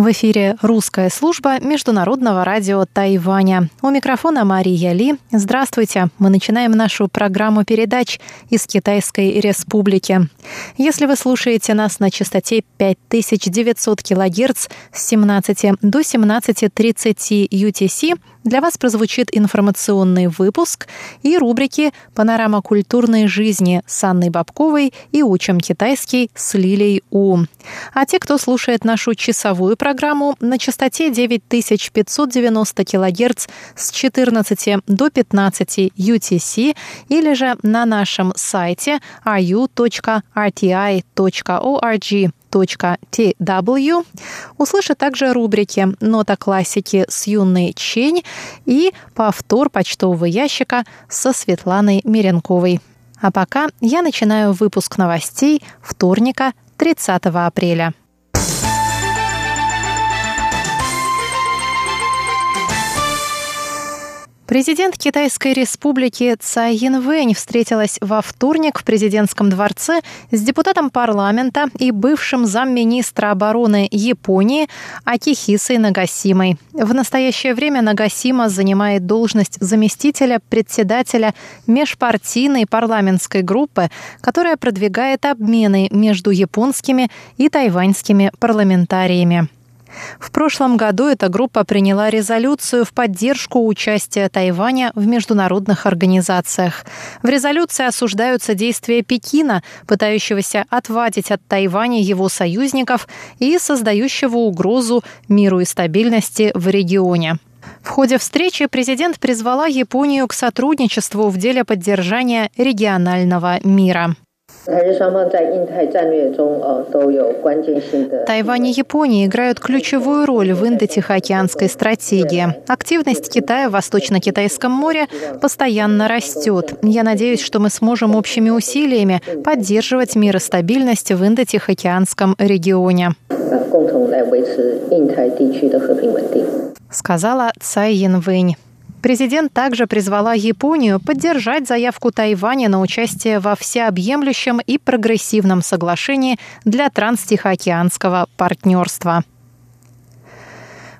В эфире русская служба Международного радио Тайваня. У микрофона Мария Ли. Здравствуйте. Мы начинаем нашу программу передач из Китайской Республики. Если вы слушаете нас на частоте 5900 кГц с 17 до 17.30 UTC, для вас прозвучит информационный выпуск и рубрики «Панорама культурной жизни» с Анной Бабковой и «Учим китайский» с Лилей У. А те, кто слушает нашу часовую программу на частоте 9590 кГц с 14 до 15 UTC или же на нашем сайте ru.rti.org tw услышит также рубрики «Нота классики» с Юной Чень и повтор почтового ящика со Светланой Миренковой. А пока я начинаю выпуск новостей вторника, 30 апреля. Президент Китайской республики Цай Янвэнь встретилась во вторник в президентском дворце с депутатом парламента и бывшим замминистра обороны Японии Акихисой Нагасимой. В настоящее время Нагасима занимает должность заместителя председателя межпартийной парламентской группы, которая продвигает обмены между японскими и тайваньскими парламентариями. В прошлом году эта группа приняла резолюцию в поддержку участия Тайваня в международных организациях. В резолюции осуждаются действия Пекина, пытающегося отвадить от Тайваня его союзников и создающего угрозу миру и стабильности в регионе. В ходе встречи президент призвала Японию к сотрудничеству в деле поддержания регионального мира. Тайвань и Япония играют ключевую роль в Индо-Тихоокеанской стратегии. Активность Китая в Восточно-Китайском море постоянно растет. Я надеюсь, что мы сможем общими усилиями поддерживать мир и стабильность в Индо-Тихоокеанском регионе. Сказала Цай Янвэнь. Президент также призвала Японию поддержать заявку Тайваня на участие во всеобъемлющем и прогрессивном соглашении для транстихоокеанского партнерства.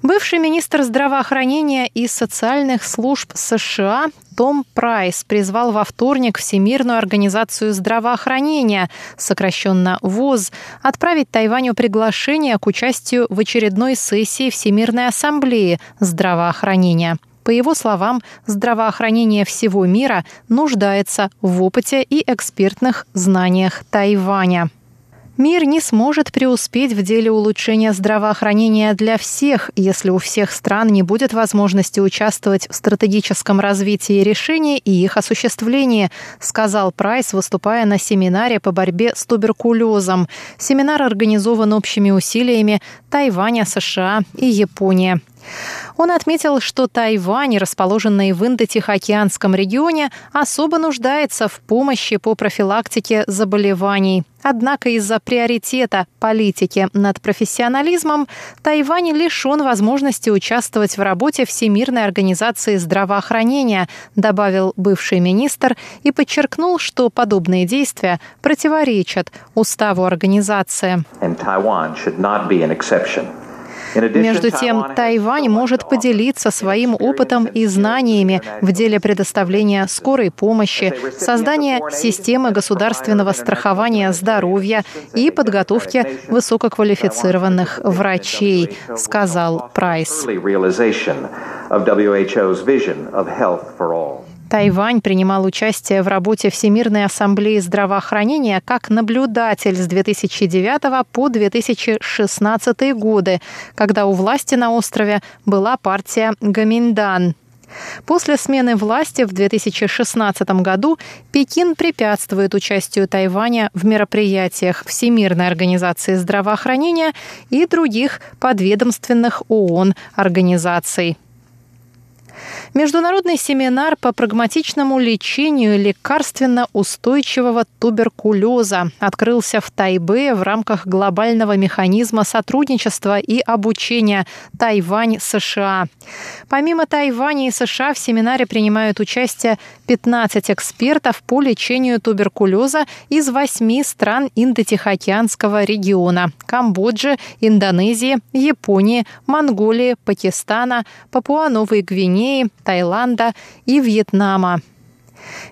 Бывший министр здравоохранения и социальных служб США том Прайс призвал во вторник Всемирную организацию здравоохранения, сокращенно ВОЗ, отправить Тайваню приглашение к участию в очередной сессии Всемирной ассамблеи здравоохранения – по его словам, здравоохранение всего мира нуждается в опыте и экспертных знаниях Тайваня. Мир не сможет преуспеть в деле улучшения здравоохранения для всех, если у всех стран не будет возможности участвовать в стратегическом развитии решений и их осуществлении, сказал Прайс, выступая на семинаре по борьбе с туберкулезом. Семинар организован общими усилиями Тайваня, США и Японии. Он отметил, что Тайвань, расположенный в Индо-Тихоокеанском регионе, особо нуждается в помощи по профилактике заболеваний. Однако из-за приоритета политики над профессионализмом Тайвань лишен возможности участвовать в работе Всемирной организации здравоохранения, добавил бывший министр и подчеркнул, что подобные действия противоречат уставу организации. Между тем, Тайвань может поделиться своим опытом и знаниями в деле предоставления скорой помощи, создания системы государственного страхования здоровья и подготовки высококвалифицированных врачей, сказал Прайс. Тайвань принимал участие в работе Всемирной ассамблеи здравоохранения как наблюдатель с 2009 по 2016 годы, когда у власти на острове была партия Гаминдан. После смены власти в 2016 году Пекин препятствует участию Тайваня в мероприятиях Всемирной организации здравоохранения и других подведомственных ООН организаций. Международный семинар по прагматичному лечению лекарственно-устойчивого туберкулеза открылся в Тайбе в рамках глобального механизма сотрудничества и обучения Тайвань-США. Помимо Тайваня и США в семинаре принимают участие 15 экспертов по лечению туберкулеза из восьми стран Индо-Тихоокеанского региона – Камбоджи, Индонезии, Японии, Монголии, Пакистана, Папуа-Новой Гвинеи, Таиланда и Вьетнама.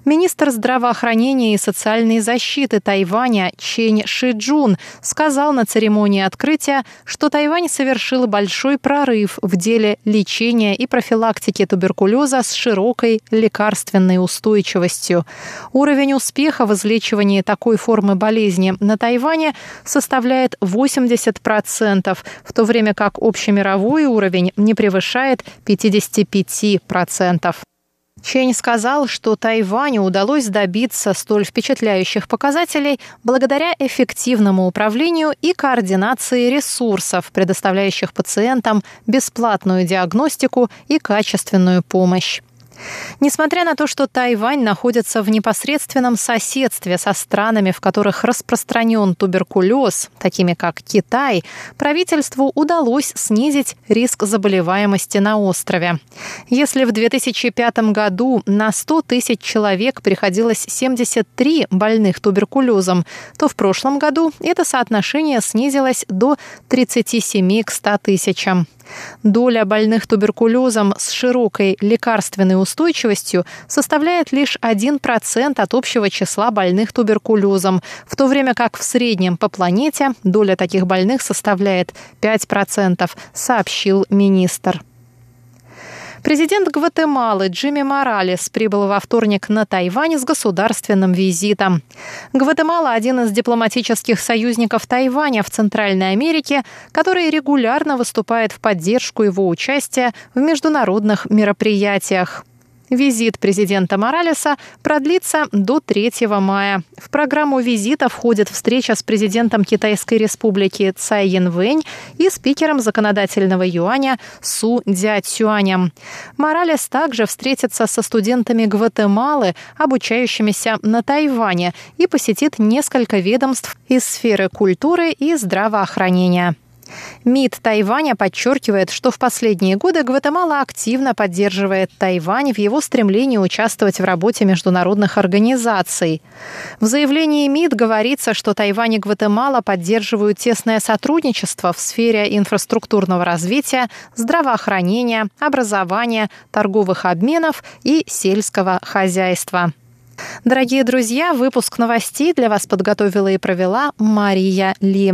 Министр здравоохранения и социальной защиты Тайваня Чень Шиджун сказал на церемонии открытия, что Тайвань совершил большой прорыв в деле лечения и профилактики туберкулеза с широкой лекарственной устойчивостью. Уровень успеха в излечивании такой формы болезни на Тайване составляет 80%, в то время как общемировой уровень не превышает 55%. Чень сказал, что Тайваню удалось добиться столь впечатляющих показателей благодаря эффективному управлению и координации ресурсов, предоставляющих пациентам бесплатную диагностику и качественную помощь. Несмотря на то, что Тайвань находится в непосредственном соседстве со странами, в которых распространен туберкулез, такими как Китай, правительству удалось снизить риск заболеваемости на острове. Если в 2005 году на 100 тысяч человек приходилось 73 больных туберкулезом, то в прошлом году это соотношение снизилось до 37 к 100 тысячам. Доля больных туберкулезом с широкой лекарственной устойчивостью составляет лишь 1% от общего числа больных туберкулезом, в то время как в среднем по планете доля таких больных составляет 5%, сообщил министр. Президент Гватемалы Джимми Моралес прибыл во вторник на Тайвань с государственным визитом. Гватемала – один из дипломатических союзников Тайваня в Центральной Америке, который регулярно выступает в поддержку его участия в международных мероприятиях. Визит президента Моралеса продлится до 3 мая. В программу визита входит встреча с президентом Китайской республики Цай Янвэнь и спикером законодательного юаня Су Цюанем. Моралес также встретится со студентами Гватемалы, обучающимися на Тайване, и посетит несколько ведомств из сферы культуры и здравоохранения. МИД Тайваня подчеркивает, что в последние годы Гватемала активно поддерживает Тайвань в его стремлении участвовать в работе международных организаций. В заявлении МИД говорится, что Тайвань и Гватемала поддерживают тесное сотрудничество в сфере инфраструктурного развития, здравоохранения, образования, торговых обменов и сельского хозяйства. Дорогие друзья, выпуск новостей для вас подготовила и провела Мария Ли.